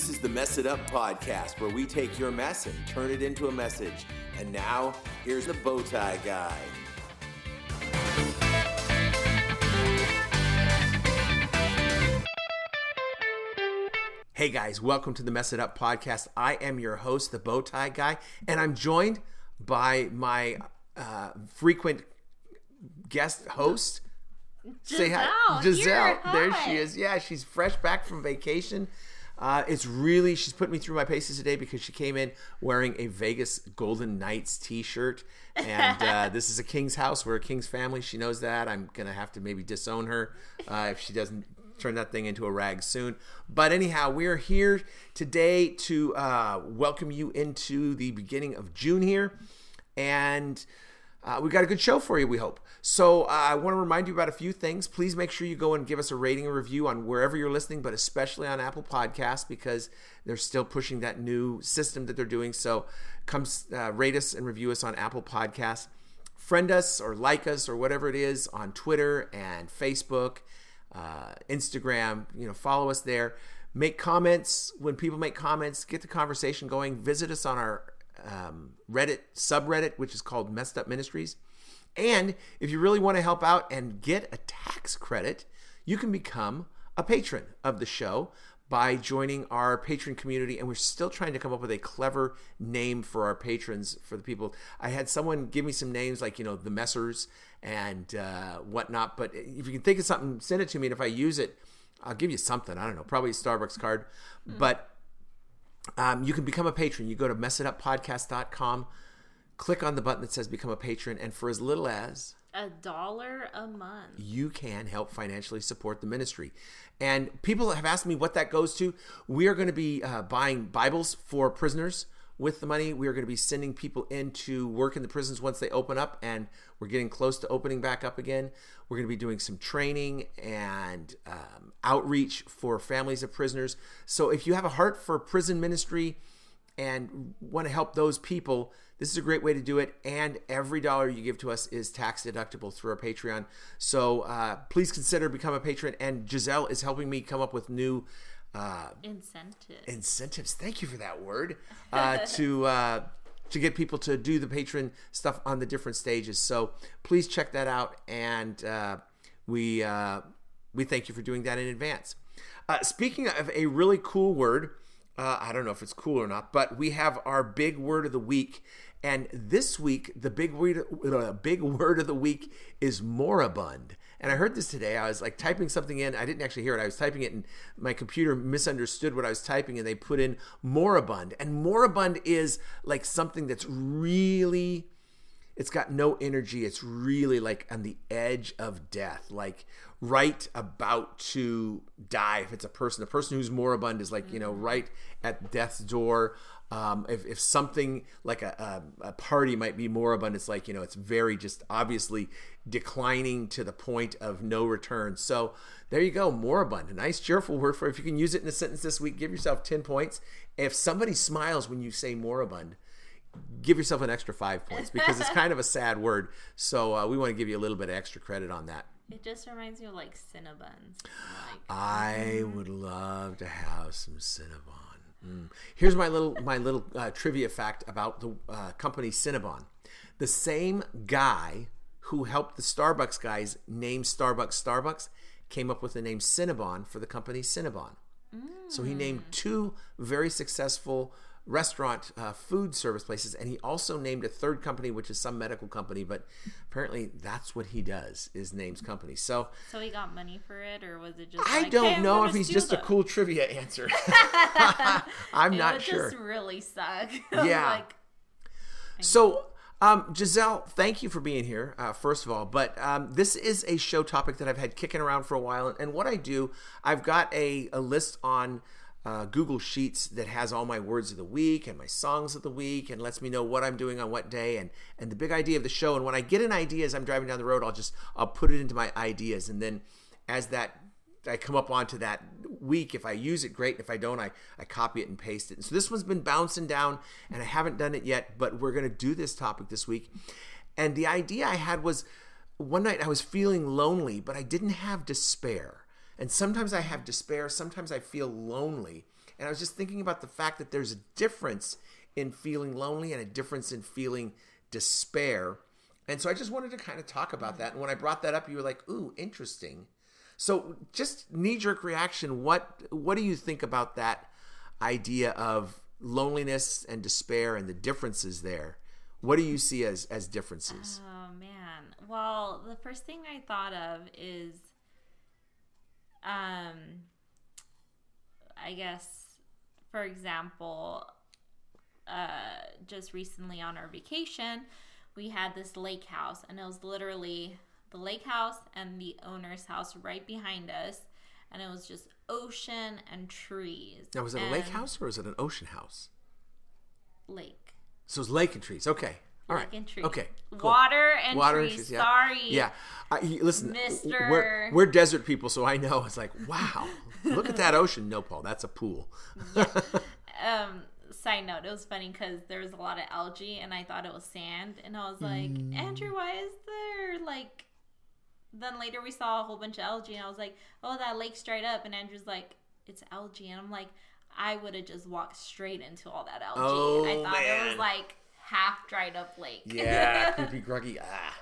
This is the Mess It Up podcast where we take your mess and turn it into a message. And now, here's the Bowtie Guy. Hey guys, welcome to the Mess It Up podcast. I am your host, the Bowtie Guy, and I'm joined by my uh, frequent guest host. Say hi, Giselle, Giselle. There she is. Yeah, she's fresh back from vacation. Uh, it's really she's put me through my paces today because she came in wearing a Vegas Golden Knights T-shirt, and uh, this is a King's house. We're a King's family. She knows that. I'm gonna have to maybe disown her uh, if she doesn't turn that thing into a rag soon. But anyhow, we're here today to uh, welcome you into the beginning of June here, and. Uh, we got a good show for you, we hope. So, uh, I want to remind you about a few things. Please make sure you go and give us a rating and review on wherever you're listening, but especially on Apple Podcasts because they're still pushing that new system that they're doing. So, come uh, rate us and review us on Apple Podcasts. Friend us or like us or whatever it is on Twitter and Facebook, uh, Instagram. You know, follow us there. Make comments when people make comments. Get the conversation going. Visit us on our um, Reddit subreddit, which is called Mess It Up Ministries. And if you really want to help out and get a tax credit, you can become a patron of the show by joining our patron community. And we're still trying to come up with a clever name for our patrons, for the people. I had someone give me some names like, you know, the Messers and uh, whatnot. But if you can think of something, send it to me. And if I use it, I'll give you something. I don't know, probably a Starbucks card. But um, you can become a patron. You go to messituppodcast.com, click on the button that says become a patron, and for as little as A dollar a month. you can help financially support the ministry. And people have asked me what that goes to. We are going to be uh, buying Bibles for prisoners with the money. We are going to be sending people in to work in the prisons once they open up, and we're getting close to opening back up again. We're going to be doing some training and um, outreach for families of prisoners. So if you have a heart for prison ministry, and want to help those people, this is a great way to do it. And every dollar you give to us is tax deductible through our Patreon. So uh, please consider become a patron. And Giselle is helping me come up with new uh, Incentive. incentives. Thank you for that word uh, to uh, to get people to do the patron stuff on the different stages. So please check that out, and uh, we uh, we thank you for doing that in advance. Uh, speaking of a really cool word, uh, I don't know if it's cool or not, but we have our big word of the week. And this week, the big word, uh, big word of the week is moribund. And I heard this today. I was like typing something in. I didn't actually hear it. I was typing it, and my computer misunderstood what I was typing, and they put in moribund. And moribund is like something that's really it's got no energy. It's really like on the edge of death, like right about to die. If it's a person, a person who's moribund is like, you know, right at death's door. Um, if, if something like a, a, a party might be moribund, it's like, you know, it's very just obviously declining to the point of no return. So there you go, moribund. A nice, cheerful word for. If you can use it in a sentence this week, give yourself 10 points. If somebody smiles when you say moribund, give yourself an extra five points because it's kind of a sad word. So uh, we want to give you a little bit of extra credit on that. It just reminds me of like Cinnabons. Like, I would love to have some Cinnabon. Mm. Here's my little my little uh, trivia fact about the uh, company Cinnabon. The same guy who helped the Starbucks guys name Starbucks Starbucks came up with the name Cinnabon for the company Cinnabon. So he named two very successful restaurant uh, food service places, and he also named a third company, which is some medical company. But apparently, that's what he does is names companies. So so he got money for it, or was it just? I like, don't "Hey, know if he's just a cool trivia answer. I'm It not would sure. Just really suck. Yeah. like, So, um, Giselle, thank you for being here, uh, first of all. But um, this is a show topic that I've had kicking around for a while. And what I do, I've got a, a list on uh, Google Sheets that has all my words of the week and my songs of the week and lets me know what I'm doing on what day and, and the big idea of the show. And when I get an idea as I'm driving down the road, I'll just I'll put it into my ideas. And then as that I come up onto that week. If I use it, great. If I don't, I, I copy it and paste it. And so this one's been bouncing down, and I haven't done it yet, but we're going to do this topic this week. And the idea I had was one night I was feeling lonely, but I didn't have despair. And sometimes I have despair, sometimes I feel lonely. And I was just thinking about the fact that there's a difference in feeling lonely and a difference in feeling despair. And so I just wanted to kind of talk about that. And when I brought that up, you were like, "Ooh, interesting." So, just knee jerk reaction. What what do you think about that idea of loneliness and despair and the differences there? What do you see as as differences? Oh man. Well, the first thing I thought of is um I guess for example, uh just recently on our vacation, we had this lake house and it was literally the lake house and the owner's house right behind us and it was just ocean and trees. Now, was it a lake house or was it an ocean house? Lake. So it's lake and trees. Okay. All right. And. Okay. cool. Water and Water and trees. trees, yeah. Sorry. Yeah. I, listen, Mister- we're, we're desert people, so I know. It's like, wow, look at that ocean. No, Paul, that's a pool. um side note it was funny because there was a lot of algae and i thought it was sand and i was like Mm. andrew why is there like then later we saw a whole bunch of algae and i was like oh that lake's dried up and andrew's like it's algae and i'm like i would have just walked straight into all that algae Oh, i thought it man. was like half dried up lake yeah, creepy, gruggy. Ah.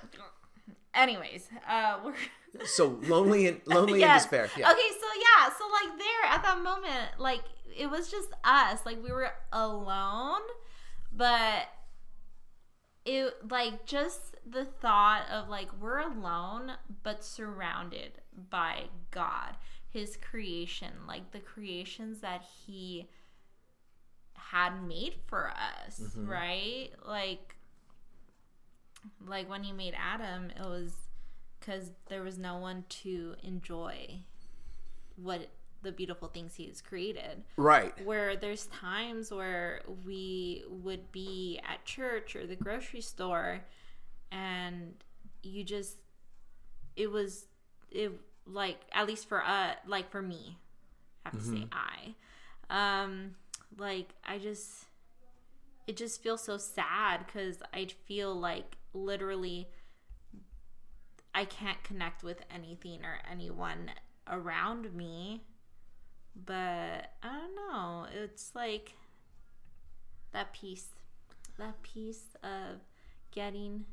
anyways uh we're So lonely and lonely Yes. and despair. Yeah. Okay, so yeah, so like there at that moment, like it was just us. Like we were alone, but it like just the thought of like we're alone but surrounded by God, his creation, like the creations that he had made for us, right? Like like when he made Adam, it was because there was no one to enjoy what the beautiful things he's created. Right. Where there's times where we would be at church or the grocery store and you just it was it like at least for uh like for me I have to say I um like I just it just feels so sad because I feel like literally I can't connect with anything or anyone around me. But I don't know. It's like that piece, that piece of getting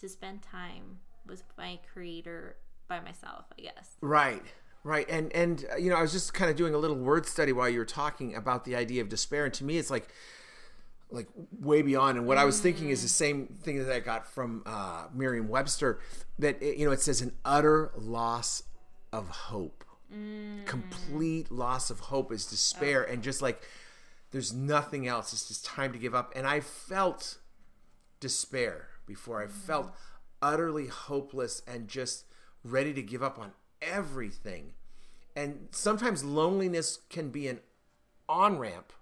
to spend time with my creator by myself, I guess. Right. Right. And and uh, you know, I was just kind of doing a little word study while you were talking about the idea of despair and to me it's like like way beyond and what I was thinking is the same thing that I got from uh Merriam-Webster that it, you know it says an utter loss of hope. Complete loss of hope is despair and just like there's nothing else. It's just time to give up and I felt despair before. I felt utterly hopeless and just ready to give up on everything. And sometimes loneliness can be an on ramp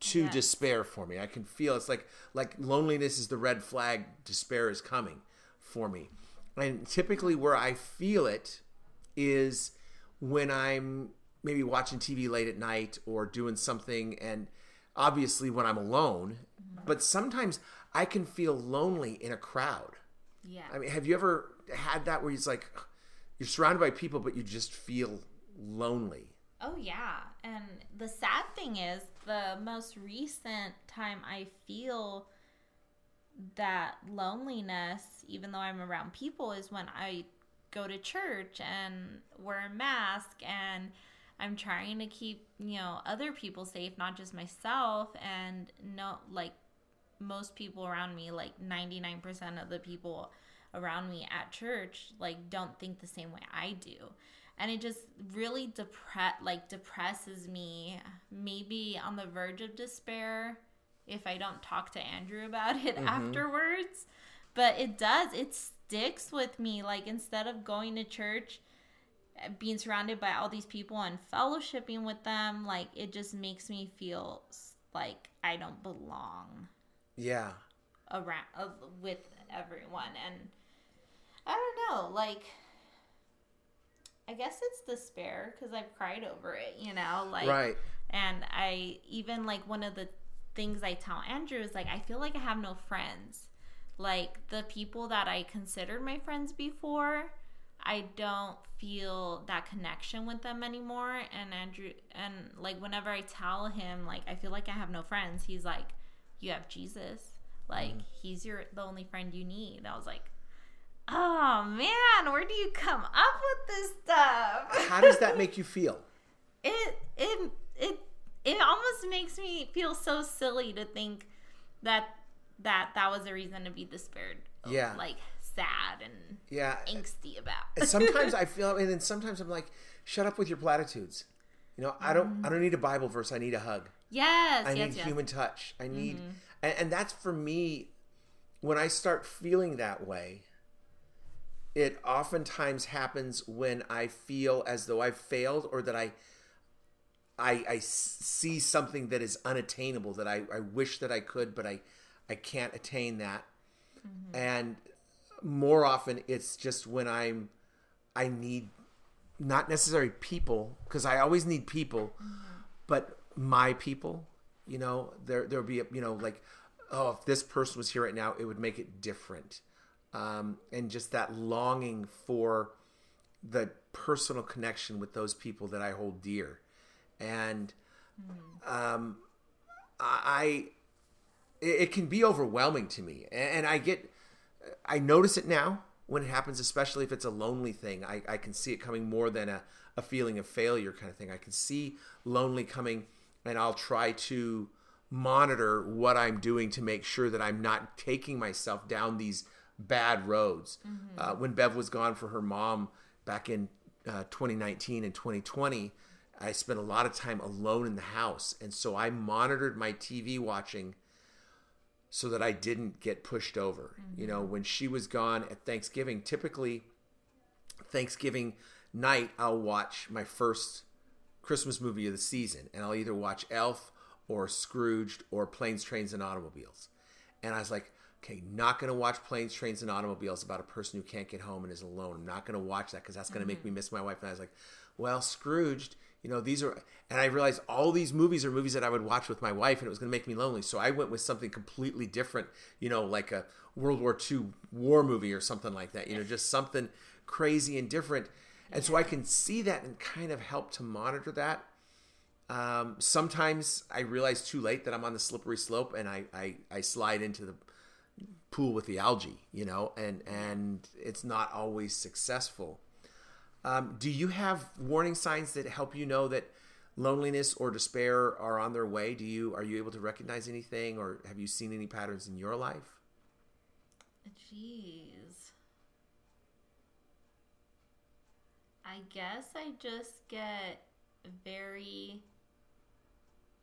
to Yes. despair for me. I can feel it's like like loneliness is the red flag, despair is coming for me. And typically where I feel it is when I'm maybe watching TV late at night or doing something and obviously when I'm alone, mm-hmm. but sometimes I can feel lonely in a crowd. Yeah. I mean, have you ever had that where it's like you're surrounded by people but you just feel lonely? Oh yeah, and the sad thing is, the most recent time I feel that loneliness, even though I'm around people, is when I go to church and wear a mask and I'm trying to keep, you know, other people safe, not just myself and no like most people around me, like 99% of the people around me at church like don't think the same way I do. And it just really depre- like depresses me, maybe on the verge of despair if I don't talk to Andrew about it afterwards. But it does, it sticks with me. Like instead of going to church, being surrounded by all these people and fellowshipping with them, like it just makes me feel like I don't belong Yeah. around uh, with everyone and i don't know like i guess it's despair because i've cried over it you know like right. and i even like one of the things i tell andrew is like i feel like i have no friends like the people that i considered my friends before I don't feel that connection with them anymore. And Andrew, and like whenever I tell him, like, I feel like I have no friends, he's like, You have Jesus. Like, mm. he's your the only friend you need. I was like, Oh man, where do you come up with this stuff? How does that make you feel? It it it it almost makes me feel so silly to think that that that was a reason to be despaired. Yeah. Like sad and yeah angsty about. sometimes I feel, and then sometimes I'm like, shut up with your platitudes. You know, I don't, I don't need a Bible verse. I need a hug. Yes, I yes, need yes. human touch. I need, mm-hmm. and, and that's for me. When I start feeling that way, it oftentimes happens when I feel as though I've failed or that I I, I see something that is unattainable that I, I wish that I could, but I, I can't attain that. Mm-hmm. And more often it's just when I'm, I need not necessarily people because I always need people, mm-hmm. but my people, you know, there, there'll be, a, you know, like, oh, if this person was here right now, it would make it different um, and just that longing for the personal connection with those people that I hold dear, and um, I, it can be overwhelming to me, and I get, I notice it now when it happens, especially if it's a lonely thing. I, I can see it coming more than a, a feeling of failure kind of thing. I can see lonely coming, and I'll try to monitor what I'm doing to make sure that I'm not taking myself down these bad roads. Mm-hmm. Uh, when Bev was gone for her mom back in uh, 2019 and 2020, I spent a lot of time alone in the house. And so I monitored my TV watching so that I didn't get pushed over. Mm-hmm. You know, when she was gone at Thanksgiving, typically Thanksgiving night, I'll watch my first Christmas movie of the season. And I'll either watch Elf or Scrooged or Planes, Trains, and Automobiles. And I was like, okay, not going to watch planes, trains, and automobiles about a person who can't get home and is alone. I'm not going to watch that because that's going to mm-hmm. make me miss my wife. And I was like, well, Scrooged, you know, these are, and I realized all these movies are movies that I would watch with my wife and it was going to make me lonely. So I went with something completely different, you know, like a World War II war movie or something like that, you know, just something crazy and different. And so I can see that and kind of help to monitor that. Um, sometimes I realize too late that I'm on the slippery slope and I, I, I slide into the, pool with the algae, you know, and and it's not always successful. Um, do you have warning signs that help you know that loneliness or despair are on their way? Do you are you able to recognize anything, or have you seen any patterns in your life? Jeez, I guess I just get very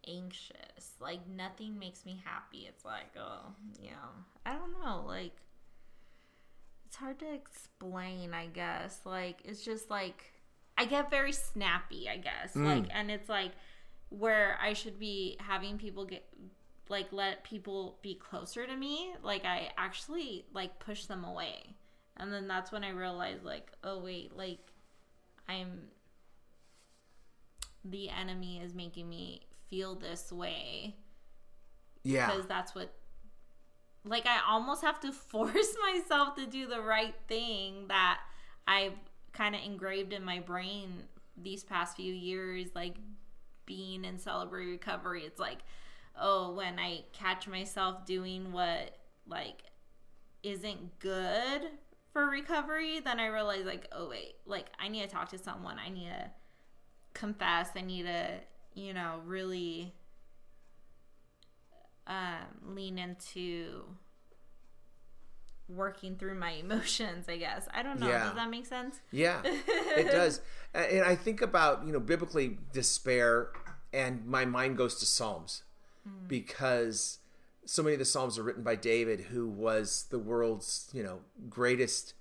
anxious. Like nothing makes me happy. It's like, oh, yeah. I don't know. Like it's hard to explain, I guess. Like it's just like I get very snappy, I guess. Mm. Like and it's like where I should be having people get like let people be closer to me, like I actually like push them away. And then that's when I realized like, oh wait, like I'm the enemy is making me feel this way. Yeah. Because that's what like I almost have to force myself to do the right thing that I've kind of engraved in my brain these past few years like being in Celebrate Recovery it's like oh when I catch myself doing what like isn't good for recovery then I realize like oh wait like I need to talk to someone I need to confess I need to you know, really um, lean into working through my emotions, I guess. I don't know. Yeah. Does that make sense? Yeah, it does. And I think about, you know, biblically despair, and my mind goes to Psalms mm. because so many of the Psalms are written by David, who was the world's, you know, greatest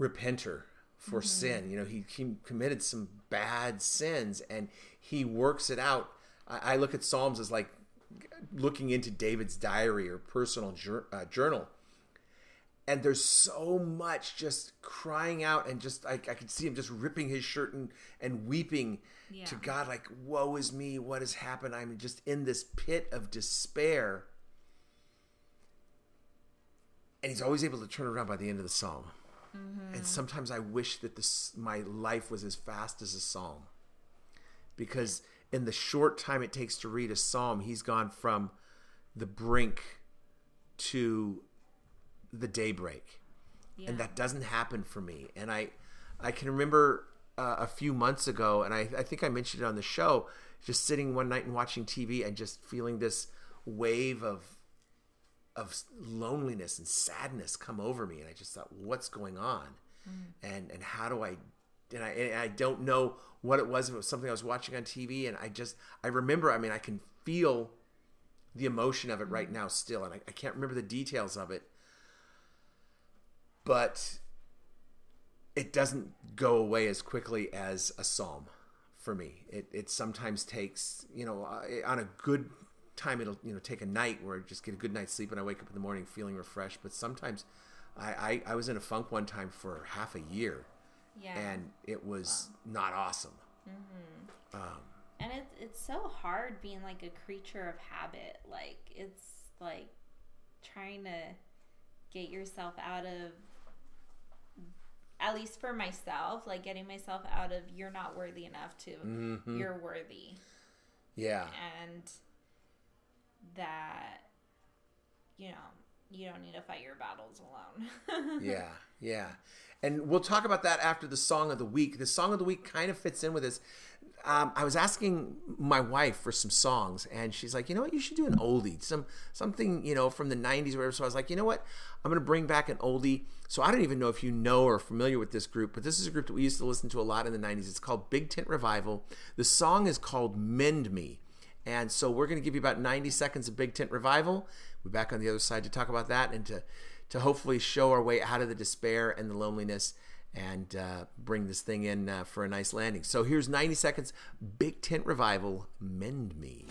repenter for mm-hmm. sin. You know, he, he committed some bad sins and he works it out. I, I look at Psalms as like looking into David's diary or personal jur- uh, journal. And there's so much just crying out, and just I, I could see him just ripping his shirt and, and weeping yeah. to God, like, Woe is me, what has happened? I'm just in this pit of despair. And he's always able to turn around by the end of the psalm. and sometimes I wish that this my life was as fast as a psalm, because in the short time it takes to read a psalm, he's gone from the brink to the daybreak, Yeah. and that doesn't happen for me. And I, I can remember uh, a few months ago, and I, I think I mentioned it on the show, just sitting one night and watching TV and just feeling this wave of of loneliness and sadness come over me and i just thought what's going on and and how do i and I, and I don't know what it was if it was something i was watching on tv and i just i remember i mean i can feel the emotion of it right now still and i, I can't remember the details of it but it doesn't go away as quickly as a psalm for me it, it sometimes takes you know on a good time it'll you know take a night where I just get a good night's sleep and I wake up in the morning feeling refreshed. But sometimes I, I, I was in a funk one time for half a year yeah. and it was not awesome. And it's it's so hard being like a creature of habit. Like it's like trying to get yourself out of at least for myself, like getting myself out of you're not worthy enough to Mm-hmm. you're worthy. Yeah. And that you know, you don't need to fight your battles alone. yeah, yeah. And we'll talk about that after the song of the week. The song of the week kind of fits in with this. Um, I was asking my wife for some songs, and she's like, "You know what? You should do an oldie, some something you know from the '90s or whatever." So I was like, "You know what? I'm going to bring back an oldie." So I don't even know if you know or familiar with this group, but this is a group that we used to listen to a lot in the '90s. It's called Big Tent Revival. The song is called "Mend Me." And so we're going to give you about 90 seconds of Big Tent Revival. We're back on the other side to talk about that and to, to hopefully show our way out of the despair and the loneliness and uh, bring this thing in uh, for a nice landing. So here's 90 seconds Big Tent Revival Mend Me.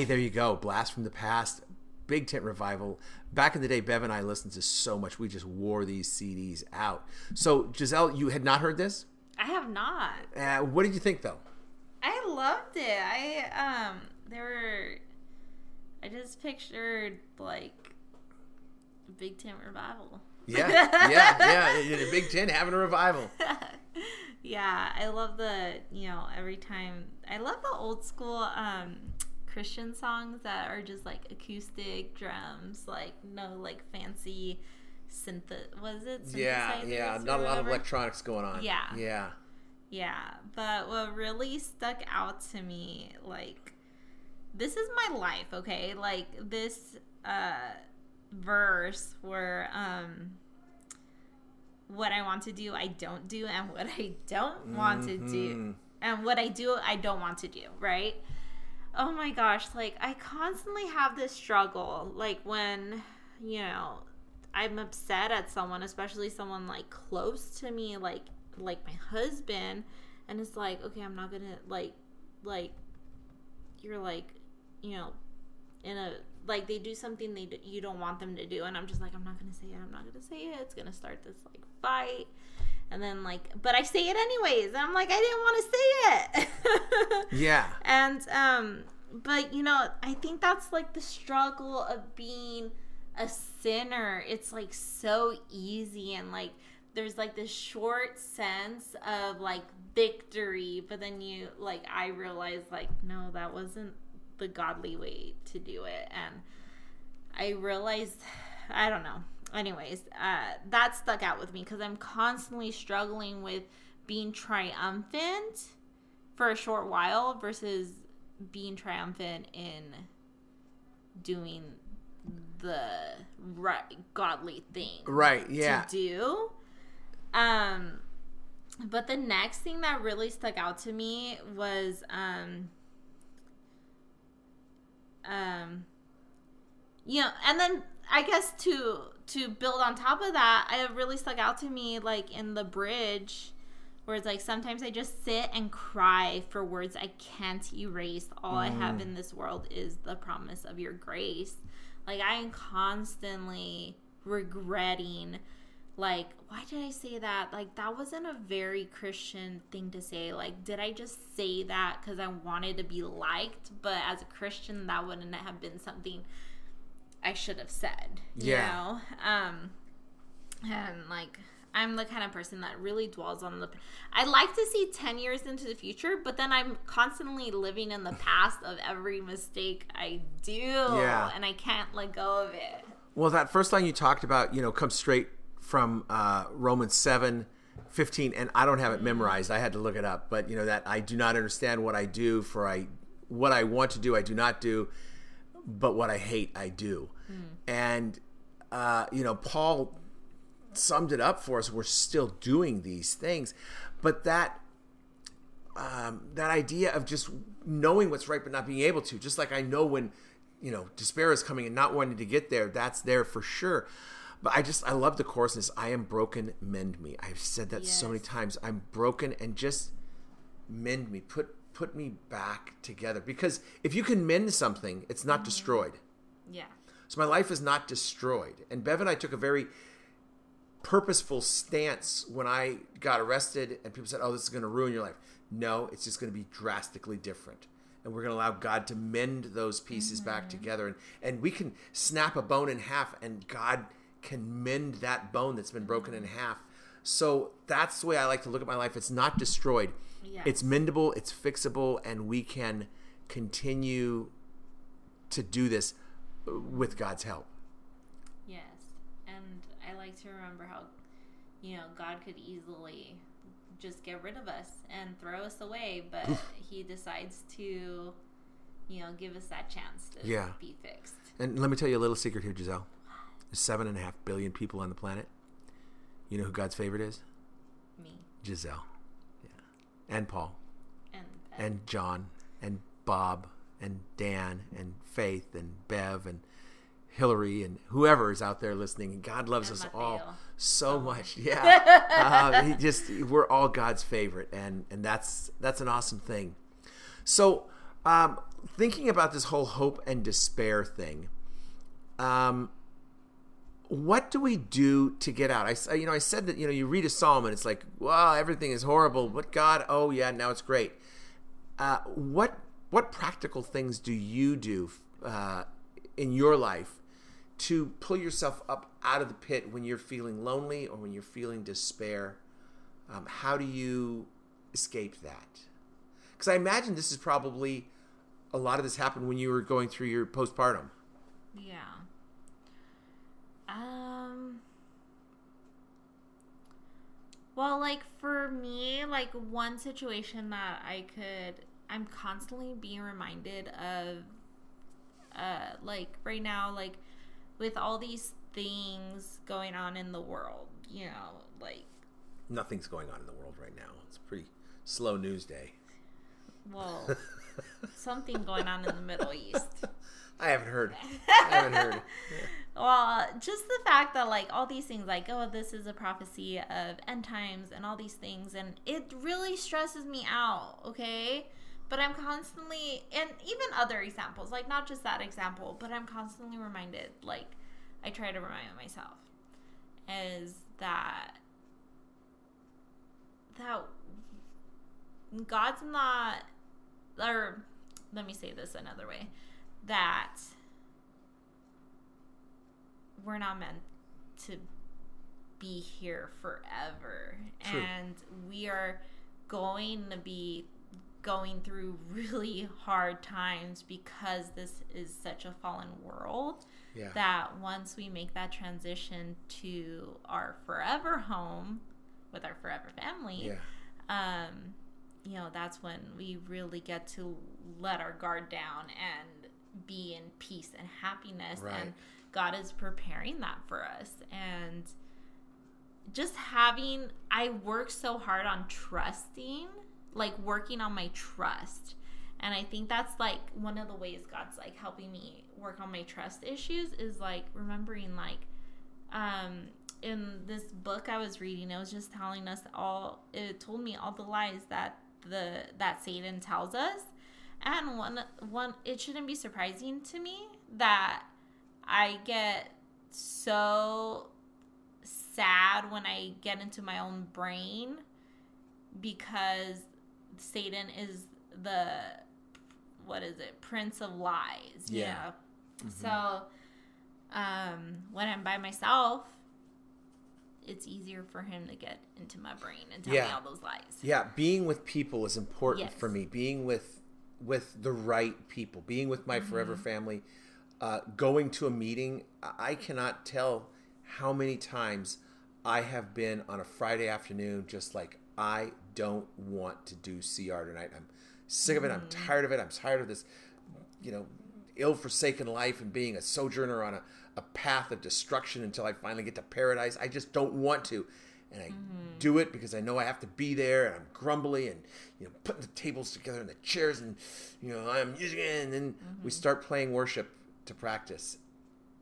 Hey, there you go. Blast from the Past, Big Tent Revival. Back in the day, Bev and I listened to so much. We just wore these CDs out. So, Giselle, you had not heard this? I have not. Uh, what did you think, though? I loved it. I um there were I just pictured like a Big Tent revival. Yeah, yeah, yeah. A Big Tent having a revival. yeah, I love the you know every time I love the old school um Christian songs that are just like acoustic drums, like no like fancy synth. Was it? Yeah, yeah. Not a lot of electronics going on. Yeah. Yeah. Yeah, but what really stuck out to me, like, this is my life, okay? Like, this uh, verse where, um, what I want to do, I don't do, and what I don't want to do, Mhm. and what I do, I don't want to do, right? Oh my gosh, like, I constantly have this struggle, like, when, you know, I'm upset at someone, especially someone like close to me, like like my husband, and it's like, okay, I'm not gonna like like you're like, you know, in a like they do something they d- you don't want them to do, and I'm just like, I'm not gonna say it, I'm not gonna say it. It's gonna start this like fight, And then like, but I say it anyways. And I'm like, I didn't want to say it. Yeah. And um, but you know, I think that's like the struggle of being a sinner. It's like so easy and like there's like this short sense of like victory, but then you like I realized like no, that wasn't the godly way to do it. And I realized I don't know. Anyways, uh that stuck out with me because I'm constantly struggling with being triumphant for a short while versus being triumphant in doing the right godly thing Right. Yeah. to do. Um, but the next thing that really stuck out to me was um, um, you know, and then I guess to to build on top of that, it really stuck out to me like in the bridge. Where it's like sometimes I just sit and cry for words I can't erase. All I have mm. in this world is the promise of your grace. Like I am constantly regretting like why did i say that like that wasn't a very christian thing to say like did i just say that because i wanted to be liked but as a christian that wouldn't have been something i should have said you Yeah. know um and like i'm the kind of person that really dwells on the i like to see 10 years into the future but then i'm constantly living in the past of every mistake i do Yeah. and i can't let go of it Well, that first line you talked about, you know, comes straight from uh, Romans 7, 15, and I don't have it memorized. I had to look it up, but you know that I do not understand what I do, for I what I want to do, I do not do, but what I hate, I do. And uh, you know, Paul summed it up for us. We're still doing these things, but that um, that idea of just knowing what's right but not being able to, just like I know when you know despair is coming and not wanting to get there, that's there for sure. But I just I love the coarseness. I am broken, mend me. I've said that so many times. I'm broken and just mend me. Put put me back together. Because if you can mend something, it's not mm-hmm. destroyed. yeah So my life is not destroyed. And Bev and I took a very purposeful stance when I got arrested and people said, oh, this is going to ruin your life. No, it's just going to be drastically different. And we're going to allow God to mend those pieces back mm-hmm. together. And, and we can snap a bone in half and God can mend that bone that's been broken in mm-hmm. half. So that's the way I like to look at my life. It's not destroyed. Yes. It's mendable, it's fixable, and we can continue to do this uh, with God's help. Yes. And I like to remember how, you know, God could easily just get rid of us and throw us away, but He decides to, you know, give us that chance to Yeah. be fixed. And let me tell you a little secret here, Giselle. There's seven and a half billion people on the planet. You know who God's favorite is? Me Giselle. Yeah. And Paul. and And John. And Bob. And Dan. And Faith. And Bev. And Hillary. And whoever is out there listening. And God loves And us all so much. Yeah. uh, he just, we're all God's favorite. And, and that's, that's an awesome thing. So, um, thinking about this whole hope and despair thing, um, what do we do to get out? I, s- you know, I said that you know you read a psalm and it's like, wow, everything is horrible, but God, oh yeah, now it's great. Uh, what what practical things do you do uh, in your life to pull yourself up out of the pit when you're feeling lonely or when you're feeling despair? Um, how do you escape that? Because I imagine this is probably a lot of this happened when you were going through your postpartum. Yeah. Um. Well, like for me, like one situation that I could, I'm constantly being reminded of, uh, like right now, like with all these things going on in the world, you know, like, Nothing's going on in the world right now. It's a pretty slow news day. well, something going on in the Middle East. I haven't heard. I haven't heard. Well, just the fact that like all these things, like oh, this is a prophecy of end times and all these things, and it really stresses me out. Okay, but I'm constantly, and even other examples, like not just that example, but I'm constantly reminded. Like I try to remind myself is that that God's not, or let me say this another way, that we're not meant to be here forever. True. And we are going to be going through really hard times because this is such a fallen world Yeah. that once we make that transition to our forever home with our forever family, yeah. um, you know, that's when we really get to let our guard down and be in peace and happiness. Right. And God is preparing that for us. And just having, I work so hard on trusting, like working on my trust. And I think that's like one of the ways God's like helping me work on my trust issues is like remembering like um in this book I was reading it was just telling us all it told me all the lies that the that Satan tells us and one one it shouldn't be surprising to me that I get so sad when I get into my own brain because Satan is the what is it prince of lies Yeah. know? so um when i'm by myself it's easier for him to get into my brain and tell me all those lies Yeah, being with people is important Yes. for me. Being with with the right people, being with my forever Mm-hmm. family, uh, going to a meeting. I cannot tell how many times I have been on a Friday afternoon, just like I don't want to do CR tonight. I'm sick of it. I'm Mm-hmm. tired of it. I'm tired of this, you know, ill-forsaken life and being a sojourner on a, a path of destruction until I finally get to paradise. I just don't want to. And I mm-hmm. do it because I know I have to be there and I'm grumbly and, you know, putting the tables together and the chairs and, you know, I'm using it. And then we mm-hmm. start playing worship to practice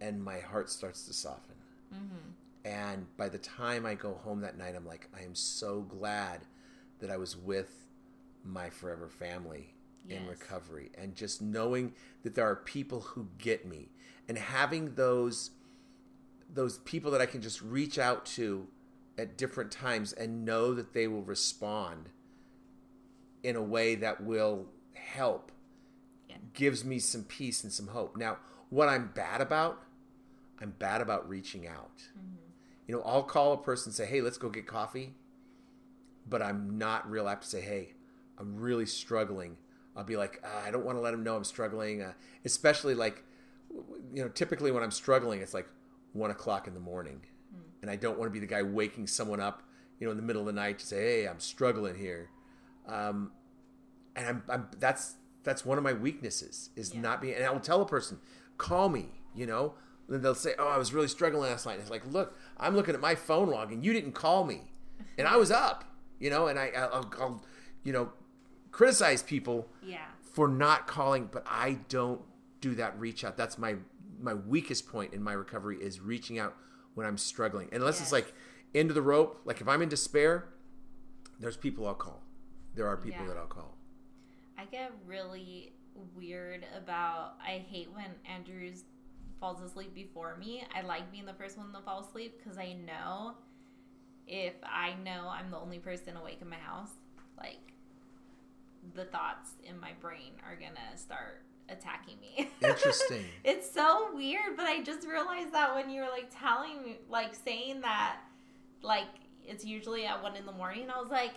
and my heart starts to soften. Mm-hmm. And by the time I go home that night, I'm like, I am so glad that I was with my forever family in recovery. And just knowing that there are people who get me and having those those people that I can just reach out to at different times and know that they will respond in a way that will help Yeah. gives me some peace and some hope. Now, what I'm bad about, I'm bad about reaching out. You know, I'll call a person and say, "Hey, let's go get coffee," but I'm not real apt to say, "Hey, I'm really struggling." I'll be like, uh, "I don't want to let them know I'm struggling," uh, especially like, you know, typically when I'm struggling, it's like one o'clock in the morning, and I don't want to be the guy waking someone up, you know, in the middle of the night to say, "Hey, I'm struggling here." Um, and I'm, I'm that's that's one of my weaknesses is Yeah. not being and I will tell a person call me you know? And then they'll say oh I was really struggling last night. And it's like look I'm looking at my phone log and you didn't call me. And I was up you know? And I I'll, I'll you know criticize people yeah. for not calling but I don't do that reach out. That's my my weakest point in my recovery is reaching out when I'm struggling unless it's like end of the rope like if I'm in despair there's people I'll call there are people Yeah. that I'll call I get really weird about. I hate when Andrews falls asleep before me. I like being the first one to fall asleep because I know if I know I'm the only person awake in my house, like the thoughts in my brain are gonna start attacking me. Interesting. it's so weird, but I just realized that when you were like telling me, like saying that, like it's usually at one in the morning. I was like,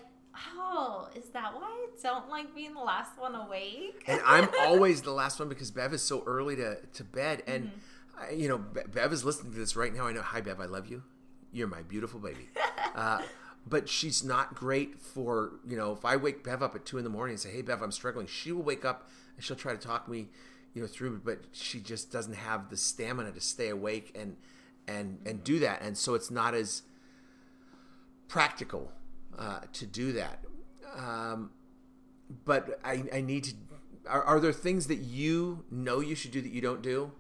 oh, is that why I don't like being the last one awake? and I'm always the last one because Bev is so early to, to bed. And, Mm-hmm. I, you know, Bev is listening to this right now. I know, hi, Bev, I love you. You're my beautiful baby. Uh, but she's not great for, you know, if I wake Bev up at two in the morning and say, hey, Bev, I'm struggling, she will wake up and she'll try to talk me, you know, through, but she just doesn't have the stamina to stay awake and, and, and do that. And so it's not as practical uh, to do that. Um, but I, I need to. Are, are there things that you know you should do that you don't do?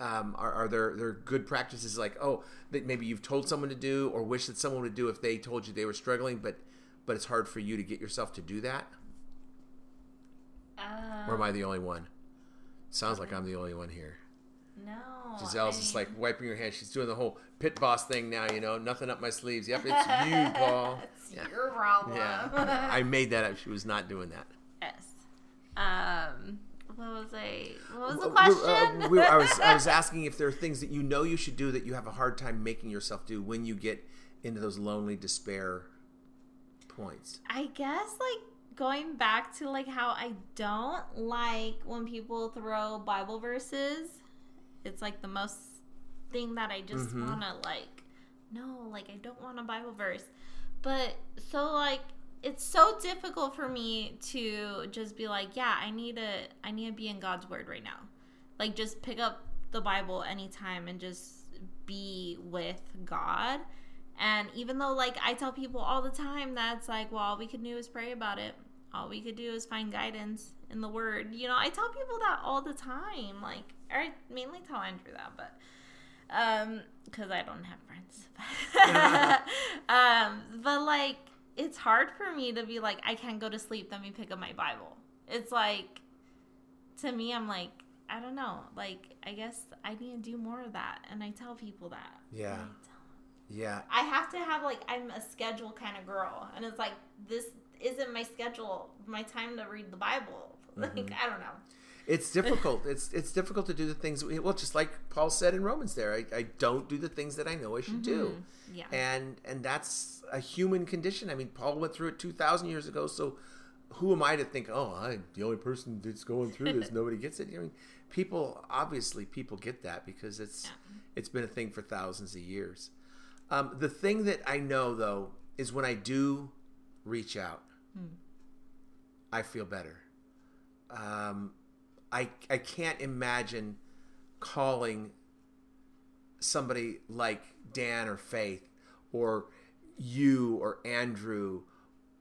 Um, are, are there there good practices like oh that maybe you've told someone to do or wish that someone would do if they told you they were struggling, but but it's hard for you to get yourself to do that? Or am I the only one? Sounds like I'm the only one here. no, Giselle's I just mean- like wiping her hands. She's doing the whole pit boss thing now, you know, nothing up my sleeves. Yep, it's you, Paul. it's Yeah. your problem. Yeah. I made that up. She was not doing that. yes. Um. What was I? What was the Uh, question? uh, we're- I was I was asking if there are things that you know you should do that you have a hard time making yourself do when you get into those lonely despair points. I guess like going back to like how I don't like when people throw Bible verses. It's like the most thing that I just Mhm. want to like no, like I don't want a Bible verse. But so like it's so difficult for me to just be like, yeah, I need to I need to be in God's word right now. Like just pick up the Bible anytime and just be with God. And even though like I tell people all the time that's like, well, all we could do is pray about it. All we could do is find guidance in the word. You know, I tell people that all the time. Like I mainly tell Andrew that, but um because I don't have friends. um but like it's hard for me to be like I can't go to sleep, let me pick up my Bible. It's like to me I'm like I don't know. Like I guess I need to do more of that and I tell people that. Yeah. And I tell Yeah. I have to have like I'm a schedule kind of girl, and it's like this isn't my schedule, my time to read the Bible. Like mm-hmm. I don't know. It's difficult. it's it's difficult to do the things well, just like Paul said in Romans. There, I, I don't do the things that I know I should do, mm-hmm. Yeah. and and that's a human condition. I mean, Paul went through it two thousand years ago. So, who am I to think? Oh, I'm the only person that's going through this. Nobody gets it. I mean, people obviously people get that because it's it's been a thing for thousands of years. Um, the thing that I know though is when I do reach out, I feel better. Um, I I can't imagine calling somebody like Dan or Faith or you or Andrew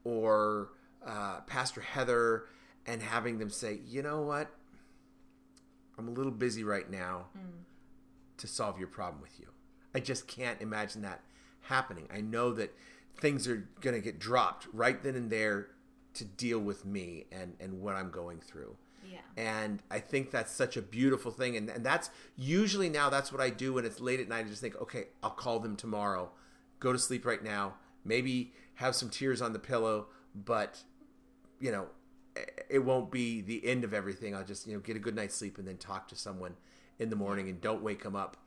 or uh, Pastor Heather and having them say, you know what, I'm a little busy right now to solve your problem with you. I just can't imagine that happening. I know that things are going to get dropped right then and there to deal with me and, and what I'm going through. yeah. And I think that's such a beautiful thing. And, and that's usually now that's what I do when it's late at night. I just think, okay, I'll call them tomorrow. Go to sleep right now. Maybe have some tears on the pillow, but you know, it won't be the end of everything. I'll just, you know, get a good night's sleep and then talk to someone in the morning and don't wake them up.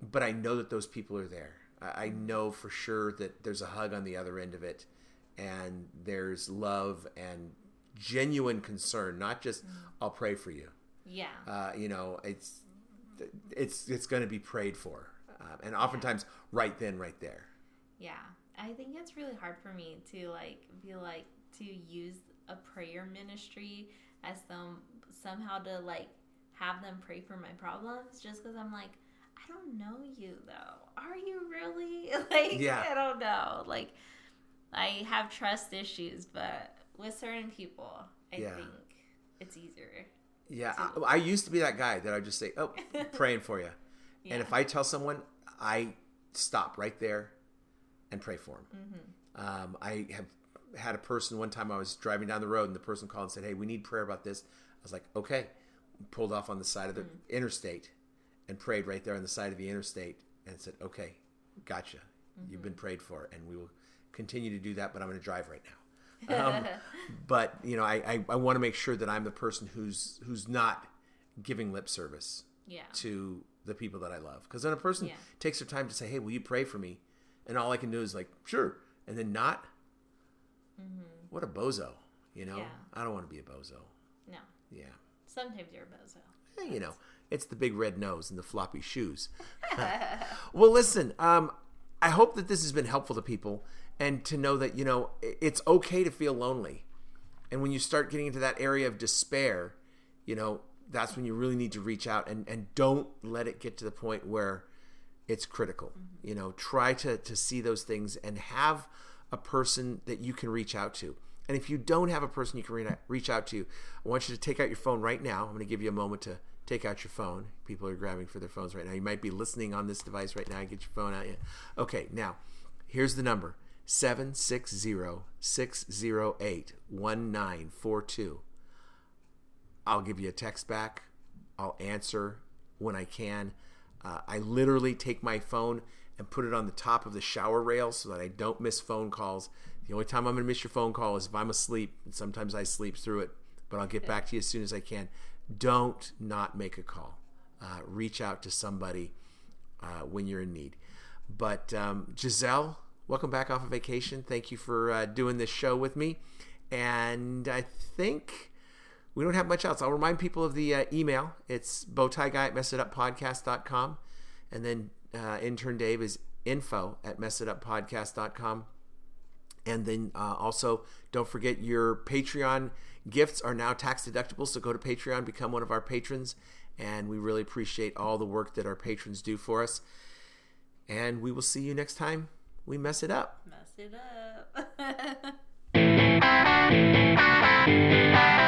But I know that those people are there. I I know for sure that there's a hug on the other end of it and there's love and genuine concern, not just I'll pray for you. Yeah. Uh, you know, it's it's it's going to be prayed for, uh, and oftentimes right then, right there. Yeah. I think it's really hard for me to like be like to use a prayer ministry as some somehow to like have them pray for my problems just because I'm like I don't know you though. Are you really? Like Yeah. I don't know. Like I have trust issues, but with certain people, I Yeah. think it's easier. Yeah, I, I used to be that guy that I just say, "Oh, praying for you," Yeah. and if I tell someone, I stop right there and pray for them. Mm-hmm. Um, I have had a person one time I was driving down the road and the person called and said, "Hey, we need prayer about this." I was like, "Okay." Pulled off on the side of the Mm. interstate and prayed right there on the side of the interstate and said, "Okay, gotcha. You've Mm-hmm. been prayed for, and we will continue to do that. But I'm going to drive right now." Um, but you know, I, I, I want to make sure that I'm the person who's who's not giving lip service yeah. to the people that I love. Because when a person Yeah. takes their time to say, "Hey, will you pray for me?" and all I can do is like, "Sure," and then not, what a bozo. You know, Mm-hmm. Yeah. I don't want to be a bozo. No. Yeah, Sometimes you're a bozo. Eh, you know, it's the big red nose and the floppy shoes. well, listen, um, I hope that this has been helpful to people and to know that you know it's okay to feel lonely, and when you start getting into that area of despair, you know that's when you really need to reach out and and don't let it get to the point where it's critical. You know, try to to see those things and have a person that you can reach out to. And if you don't have a person you can re- reach out to, I want you to take out your phone right now. I'm going to give you a moment to take out your phone. People are grabbing for their phones right now. You might be listening on this device right now. Get your phone out. Yeah. Okay, now here's the number 760 608 1942. I'll give you a text back. I'll answer when I can. Uh, I literally take my phone and put it on the top of the shower rail so that I don't miss phone calls. The only time I'm going to miss your phone call is if I'm asleep, and sometimes I sleep through it, but I'll get back to you as soon as I can. Don't not make a call. Uh, reach out to somebody uh, when you're in need. But um, Giselle, welcome back off of vacation. Thank you for uh, doing this show with me. And I think we don't have much else. I'll remind people of the uh, email. It's bowtie guy at messituppodcast.com. And then uh, intern Dave is info at messituppodcast.com. And then uh, also, don't forget your Patreon gifts are now tax deductible. So go to Patreon, become one of our patrons. And we really appreciate all the work that our patrons do for us. And we will see you next time we mess it up. Mess it up.